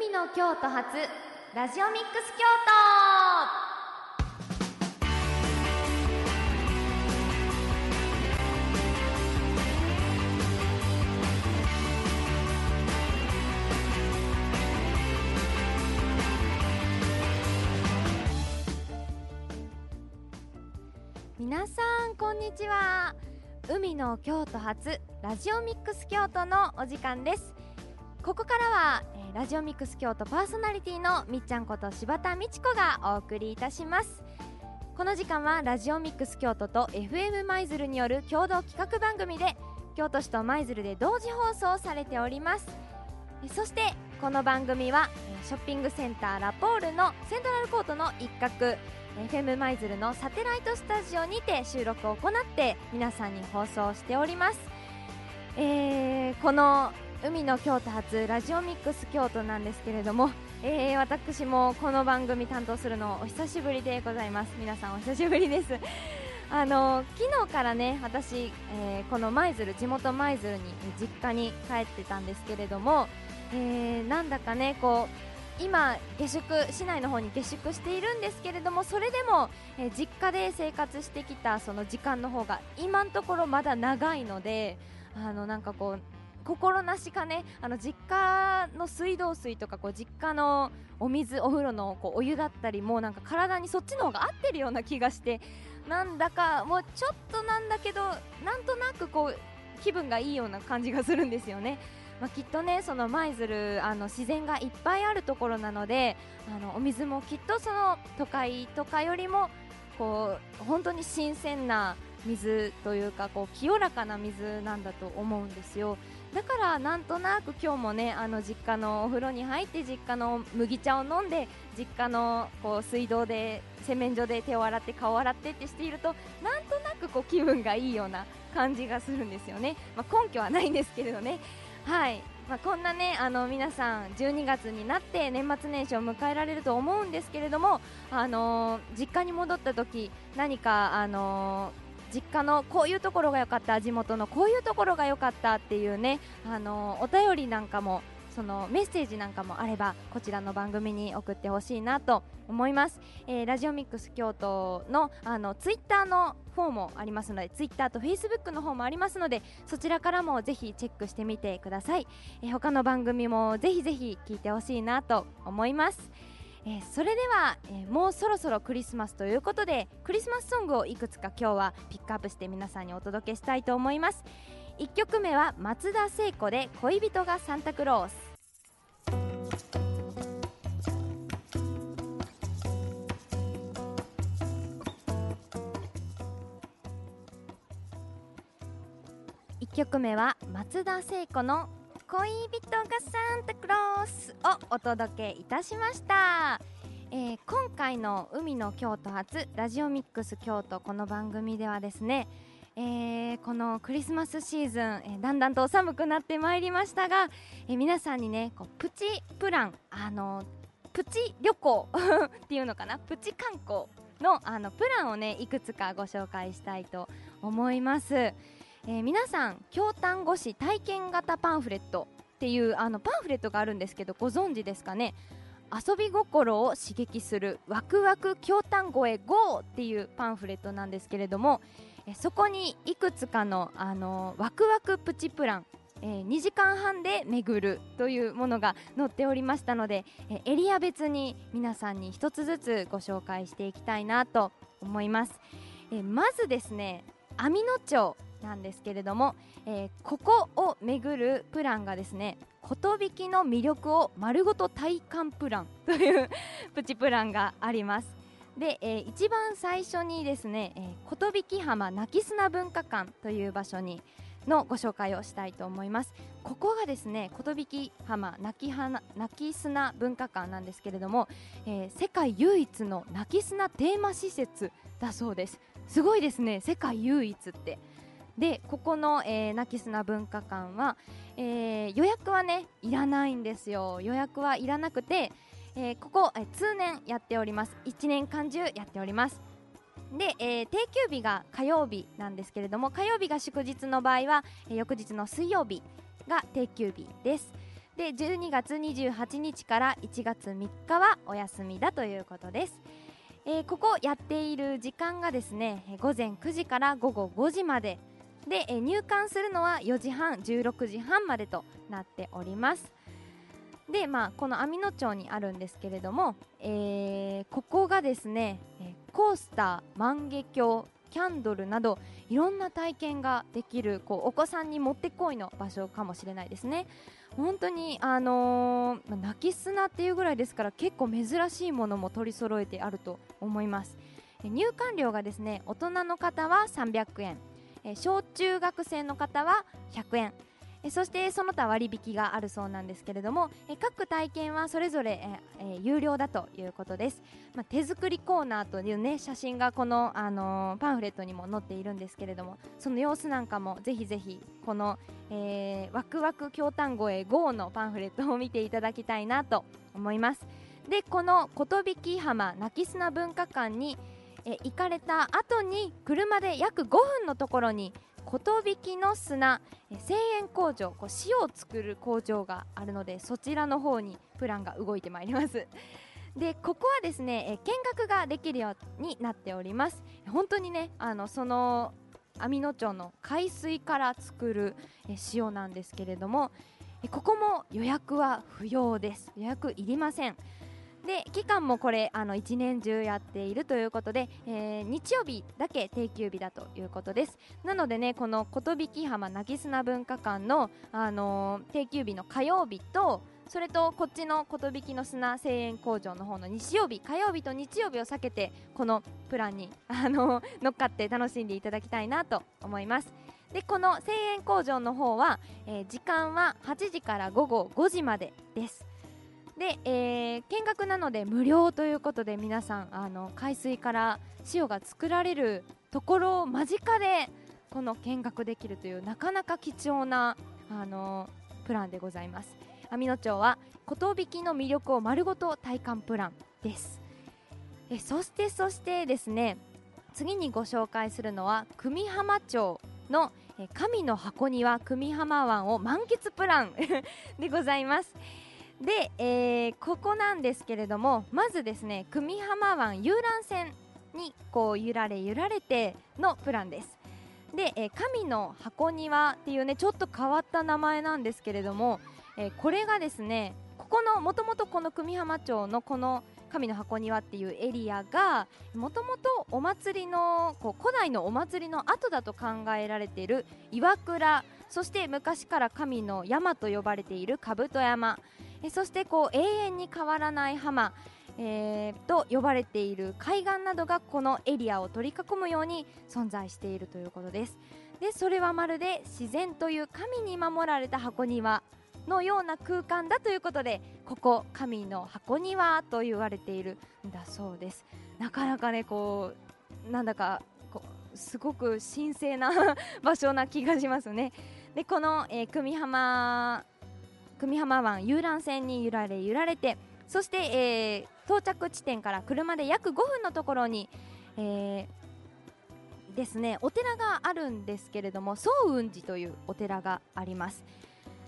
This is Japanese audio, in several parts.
海の京都発ラジオミックス京都。皆さんこんにちは。海の京都発ラジオミックス京都のお時間です。ここからは、ラジオミックス京都パーソナリティのみっちゃんこと柴田美智子がお送りいたします。この時間はラジオミックス京都と FM 舞鶴による共同企画番組で京都市と舞鶴で同時放送されております。そしてこの番組はショッピングセンターラポールのセントラルコートの一角 FM 舞鶴のサテライトスタジオにて収録を行って皆さんに放送しております、えーこの海の京都発ラジオミックス京都なんですけれども、えー私もこの番組担当するのお久しぶりでございます。皆さんお久しぶりです。あの昨日からね私、えーこの舞鶴地元舞鶴に実家に帰ってたんですけれども、えーなんだかねこう今下宿市内の方に下宿しているんですけれどもそれでも、えー実家で生活してきたその時間の方が今のところまだ長いのであのなんかこう心なしかねあの実家の水道水とかこう実家のお水お風呂のこうお湯だったりもうなんか体にそっちの方が合ってるような気がしてなんだかもうちょっとなんだけどなんとなくこう気分がいいような感じがするんですよね。まあ、きっとねその舞鶴あの自然がいっぱいあるところなのであのお水もきっとその都会とかよりもこう本当に新鮮な水というかこう清らかな水なんだと思うんですよだからなんとなく今日もねあの実家のお風呂に入って実家の麦茶を飲んで実家のこう水道で洗面所で手を洗って顔を洗ってってしているとなんとなくこう気分がいいような感じがするんですよね、まあ、根拠はないんですけれどね。はい。まあ、こんなねあの皆さん12月になって年末年始を迎えられると思うんですけれどもあの実家に戻った時何かあの実家のこういうところが良かった地元のこういうところが良かったっていうねあのお便りなんかもそのメッセージなんかもあればこちらの番組に送ってほしいなと思います、えーラジオミックス京都のあのツイッターのフォーもありますのでツイッターとフェイスブックの方もありますのでそちらからもぜひチェックしてみてください、えー他の番組もぜひぜひ聞いてほしいなと思います。えーそれでは、えーもうそろそろクリスマスということでクリスマスソングをいくつか今日はピックアップして皆さんにお届けしたいと思います。1曲目は松田聖子で恋人がサンタクロース。1曲目は松田聖子の恋人がサンタクロースをお届けいたしました、えー今回の海の京都発ラジオミックス京都この番組ではですねえーこのクリスマスシーズン、えーだんだんと寒くなってまいりましたが、えー皆さんにねこうプチプランあのプチ旅行 っていうのかな？プチ観光のあのプランをねいくつかご紹介したいと思います、えー皆さん京丹後市体験型パンフレットっていうあのパンフレットがあるんですけどご存知ですかね？遊び心を刺激するワクワク京丹後へ GO! っていうパンフレットなんですけれどもえそこにいくつかのあのワクワクプチプランえー2時間半で巡るというものが載っておりましたので、えエリア別に皆さんに一つずつご紹介していきたいなと思います、えまずですね網野町なんですけれども、えーここを巡るプランがですね寿の魅力を丸ごと体感プランというプチプランがあります。で、えー一番最初にですね、えー寿浜泣砂文化館という場所にのご紹介をしたいと思います。ここがですね寿浜泣き花泣き砂文化館なんですけれども、えー世界唯一の泣き砂テーマ施設だそうです。すごいですね世界唯一って。でここの、えー、泣き砂文化館は、えー予約はねいらないんですよ。予約はいらなくて、えーここ、えー通年やっております。1年間中やっております。で、えー定休日が火曜日なんですけれども火曜日が祝日の場合は、えー翌日の水曜日が定休日です。で12月28日から1月3日はお休みだということです。えー、ここやっている時間がですね午前9時から午後5時までで、え、入館するのは4時半16時半までとなっております。でまあこの網野町にあるんですけれども、えー、ここがですねコースター万華鏡キャンドルなどいろんな体験ができるこうお子さんにもってこいの場所かもしれないですね。本当にあのー、泣き砂っていうぐらいですから結構珍しいものも取り揃えてあると思います。入館料がですね大人の方は300円。小中学生の方は100円。そしてその他割引があるそうなんですけれども各体験はそれぞれえ有料だということです、まあ、手作りコーナーという、ね、写真がこの、あのー、パンフレットにも載っているんですけれどもその様子なんかもぜひぜひこの、えー、ワクワク京丹後へ GO のパンフレットを見ていただきたいなと思います。でこの寿浜泣き砂文化館にえ行かれた後に車で約5分のところに寿の砂製塩工場こう塩を作る工場があるのでそちらの方にプランが動いてまいります。でここはですね見学ができるようになっております。本当にねあのその網野町の海水から作る塩なんですけれどもここも予約は不要です。予約いりません。で期間もこれあの1年中やっているということで、えー、日曜日だけ定休日だということです。なのでねこの寿浜なぎ砂文化館の、あのー、定休日の火曜日とそれとこっちの寿の砂製塩工場の方の日曜日火曜日と日曜日を避けてこのプランに、あのー、乗っかって楽しんでいただきたいなと思います。でこの製塩工場の方は、え、時間は8時から午後5時までです。で、えー、見学なので無料ということで皆さんあの海水から塩が作られるところを間近でこの見学できるというなかなか貴重なあのプランでございます。網野町は寿の魅力を丸ごと体感プランです。えそしてそしてですね次にご紹介するのは久美浜町の神の箱庭久美浜湾を満喫プラン でございます。で、えー、ここなんですけれどもまずですね久美浜湾遊覧船にこう揺られ揺られてのプランです。で、えー、神の箱庭っていうねちょっと変わった名前なんですけれども、えー、これがですねここのもともとこの久美浜町のこの神の箱庭っていうエリアがもともとお祭りのこう古代のお祭りの後だと考えられている岩倉そして昔から神の山と呼ばれている兜山。えそしてこう永遠に変わらない浜、えー、と呼ばれている海岸などがこのエリアを取り囲むように存在しているということです。でそれはまるで自然という神に守られた箱庭のような空間だということでここ神の箱庭と言われているんだそうです。なかなかねこうなんだかこうすごく神聖な 場所な気がしますね。でこの、えー、久美浜久美浜湾遊覧船に揺られ揺られてそして、えー、到着地点から車で約5分のところに、えー、ですねお寺があるんですけれども総雲寺というお寺があります。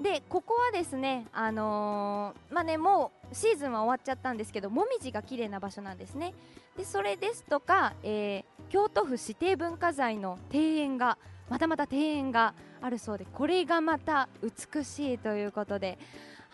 でここはですねあのー、まあねもうシーズンは終わっちゃったんですけどもみじが綺麗な場所なんですね。でそれですとか、えー、京都府指定文化財の庭園がまたまた庭園があるそうでこれがまた美しいということで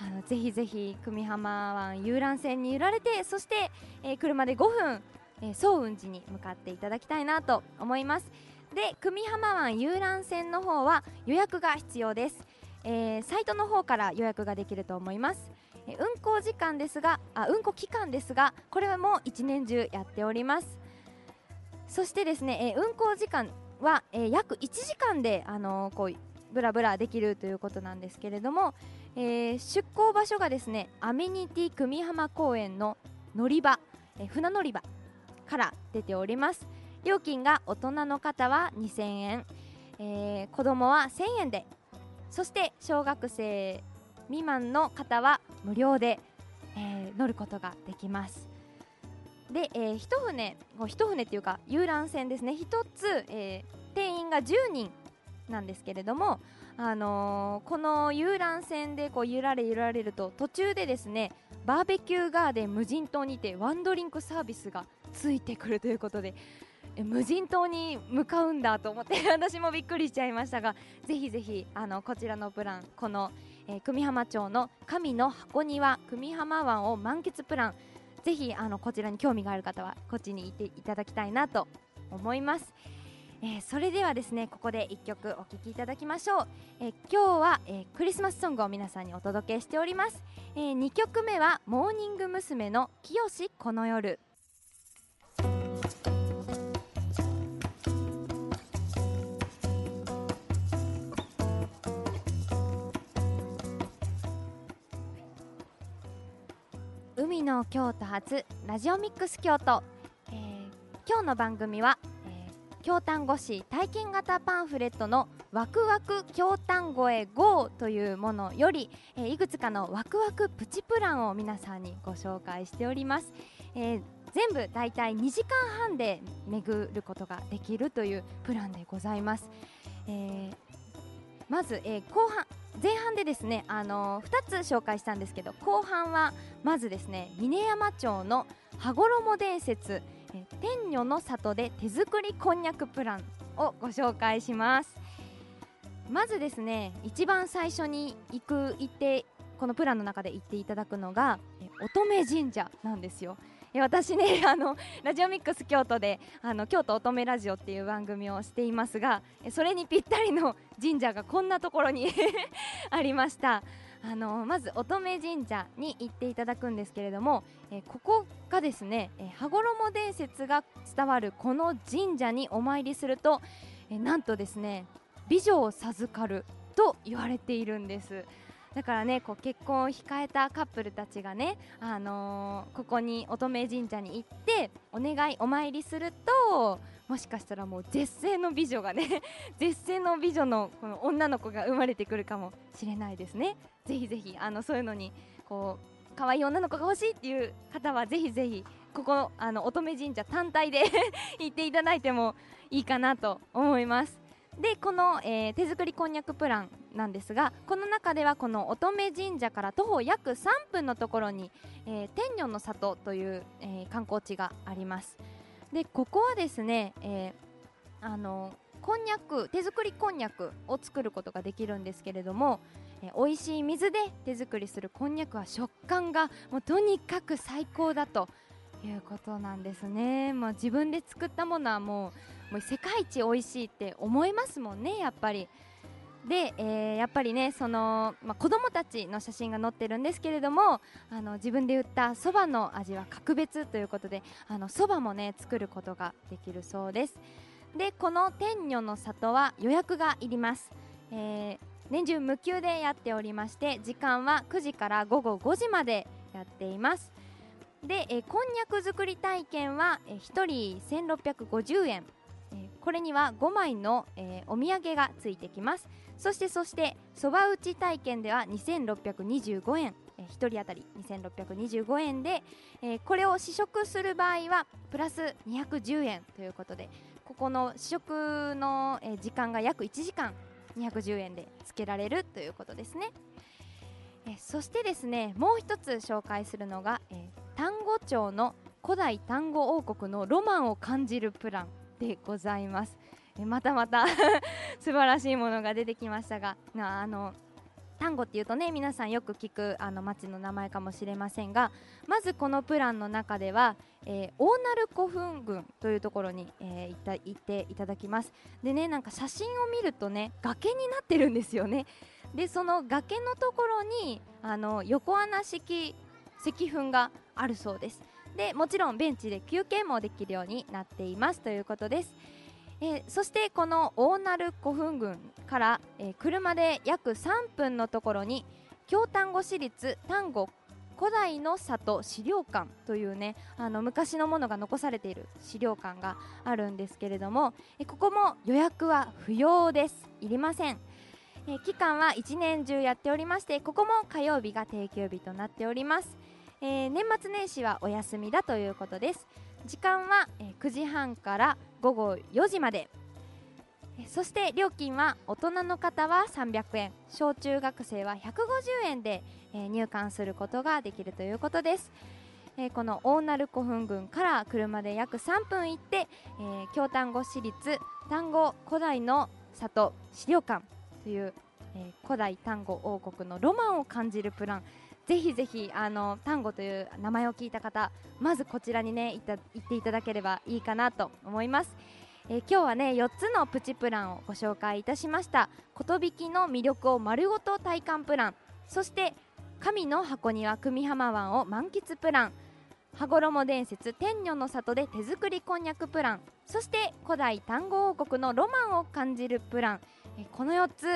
あのぜひぜひ久美浜湾遊覧船に揺られてそして、えー、車で5分、えー、総雲寺に向かっていただきたいなと思います。で久美浜湾遊覧船の方は予約が必要です、えー、サイトの方から予約ができると思います。え運行時間ですがあ運行期間ですがこれはもう一年中やっております。そしてですね、え運行時間は、えー、約1時間で、あのー、こうブラブラできるということなんですけれども、えー、出港場所がですねアメニティ久美浜公園の乗り場、えー、船乗り場から出ております。料金が大人の方は2000円、えー、子供は1000円でそして小学生未満の方は無料で、えー、乗ることができます。で、えー、一船一船っていうか遊覧船ですね。一つ、えー、定員が10人なんですけれどもあのーこの遊覧船でこう揺られ揺られると途中でですねバーベキューガーデン無人島にてワンドリンクサービスがついてくるということでえ無人島に向かうんだと思って 私もびっくりしちゃいましたがぜひぜひあのこちらのプランこの、えー久美浜町の神の箱庭久美浜湾を満喫プランぜひあのこちらに興味がある方はこっちに行っていただきたいなと思います。えーそれではですねここで1曲お聴きいただきましょう、えー今日は、えークリスマスソングを皆さんにお届けしております、え2曲目はモーニング娘。の「きよしこの夜」海の京都発ラジオミックス京都、えー今日の番組は、えー京丹後市体験型パンフレットのワクワク京丹後へ GO というものより、えーいくつかのワクワクプチプランを皆さんにご紹介しております、えー全部だいたい2時間半で巡ることができるというプランでございます、えーまず、えー後半前半でですね、あのー2つ紹介したんですけど後半はまずですね峰山町の羽衣伝説、え天女の里で手作りこんにゃくプランをご紹介します。まずですね一番最初に行く行ってこのプランの中で行っていただくのが乙女神社なんですよ。私ね あのラジオミックス京都であの京都乙女ラジオっていう番組をしていますがそれにぴったりの神社がこんなところに ありました。あのまず乙女神社に行っていただくんですけれども、えここがですね、え羽衣伝説が伝わるこの神社にお参りすると、えなんとですね美女を授かると言われているんです。だからねこう結婚を控えたカップルたちがね、あのーここに乙女神社に行ってお願いお参りするともしかしたらもう絶世の美女がね 絶世の美女のこの女の子が生まれてくるかもしれないですね。ぜひぜひあのそういうのにこう可愛い女の子が欲しいっていう方はぜひぜひここあの乙女神社単体で 行っていただいてもいいかなと思います。でこの、えー手作りこんにゃくプランなんですがこの中ではこの乙女神社から徒歩約3分のところに、えー天女の里という、えー観光地があります。でここはですね、えーあのこんにゃく手作りこんにゃくを作ることができるんですけれども、えー美味しい水で手作りするこんにゃくは食感がもうとにかく最高だということなんですね、まあ、自分で作ったものはもうもう世界一美味しいって思いますもんねやっぱり。で、えーやっぱりねその、まあ、子供たちの写真が載ってるんですけれどもあの自分で売ったそばの味は格別ということでそばもね作ることができるそうです。でこの天女の里は予約がいります、えー年中無休でやっておりまして時間は9時から午後5時までやっています。で、えーこんにゃく作り体験は、えー1人1650円、えーこれには5枚の、えーお土産がついてきます。そしてそしてそば打ち体験では2625円、えー、1人当たり2625円で、えーこれを試食する場合はプラス210円ということでここの試食の、えー時間が約1時間210円でつけられるということですね。えーそしてですねもう一つ紹介するのが、えー丹後町の古代丹後王国のロマンを感じるプラン。でございます。またまた 素晴らしいものが出てきましたがあの丹後っていうとね皆さんよく聞くあの町の名前かもしれませんがまずこのプランの中では、えー大鳴古墳群というところに、えー行った行っていただきます。でねなんか写真を見るとね崖になってるんですよね。でその崖のところにあの横穴式石墳があるそうです。でもちろんベンチで休憩もできるようになっていますということです。えーそしてこの大鳴古墳群から、えー車で約3分のところに京丹後市立丹後古代の里資料館というねあの昔のものが残されている資料館があるんですけれどもえここも予約は不要です。いりません。え期間は1年中やっておりましてここも火曜日が定休日となっております、えー年末年始はお休みだということです。時間は、えー9時半から午後4時まで、そして料金は大人の方は300円。小中学生は150円で、えー、入館することができるということです、えー、この大鳴古墳群から車で約3分行って、えー、京丹後市立丹後古代の里資料館という、えー、古代丹後王国のロマンを感じるプラン。ぜひぜひあの丹後という名前を聞いた方まずこちらにね行っていただければいいかなと思います、えー、今日はね4つのプチプランをご紹介いたしました。寿の魅力を丸ごと体感プラン。そして神の箱庭久美浜湾を満喫プラン。羽衣伝説天女の里で手作りこんにゃくプラン。そして古代単語王国のロマンを感じるプラン。この4つ、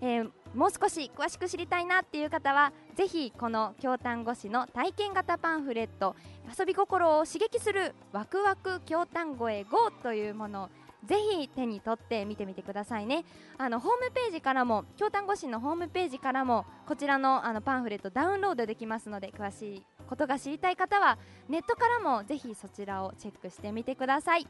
えー、もう少し詳しく知りたいなっていう方はぜひこの京丹後市の体験型パンフレット遊び心を刺激するワクワク京丹後へ GO というものをぜひ手に取って見てみてくださいね。あのホームページからも京丹後市のホームページからもこちらのあのパンフレットダウンロードできますので詳しいことが知りたい方はネットからもぜひそちらをチェックしてみてください。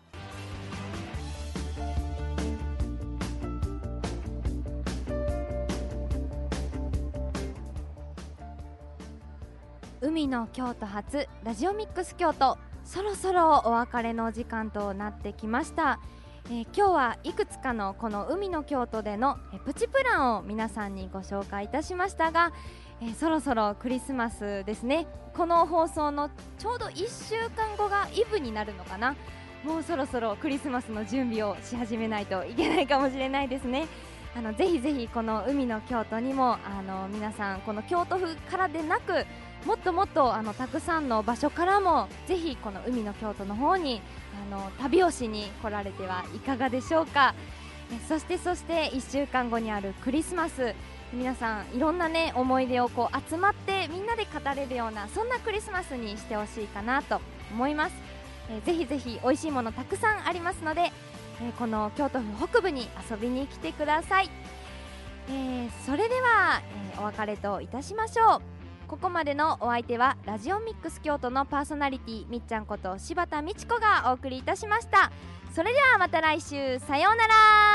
海の京都発ラジオミックス京都そろそろお別れの時間となってきました、えー、今日はいくつかのこの海の京都でのプチプランを皆さんにご紹介いたしましたが、えー、そろそろクリスマスですね。この放送のちょうど1週間後がイブになるのかな。もうそろそろクリスマスの準備をし始めないといけないかもしれないですね。あのぜひぜひこの海の京都にもあの皆さんこの京都府からでなくもっともっとあのたくさんの場所からもぜひこの海の京都の方にあの旅をしに来られてはいかがでしょうか。そしてそして1週間後にあるクリスマス。皆さんいろんなね思い出をこう集まってみんなで語れるようなそんなクリスマスにしてほしいかなと思います、え、ぜひぜひ美味しいものたくさんありますので、えー、この京都府北部に遊びに来てください、えー、それでは、えお別れといたしましょう。ここまでのお相手はラジオミックス京都のパーソナリティみっちゃんこと柴田美智子がお送りいたしました。それではまた来週。さようなら。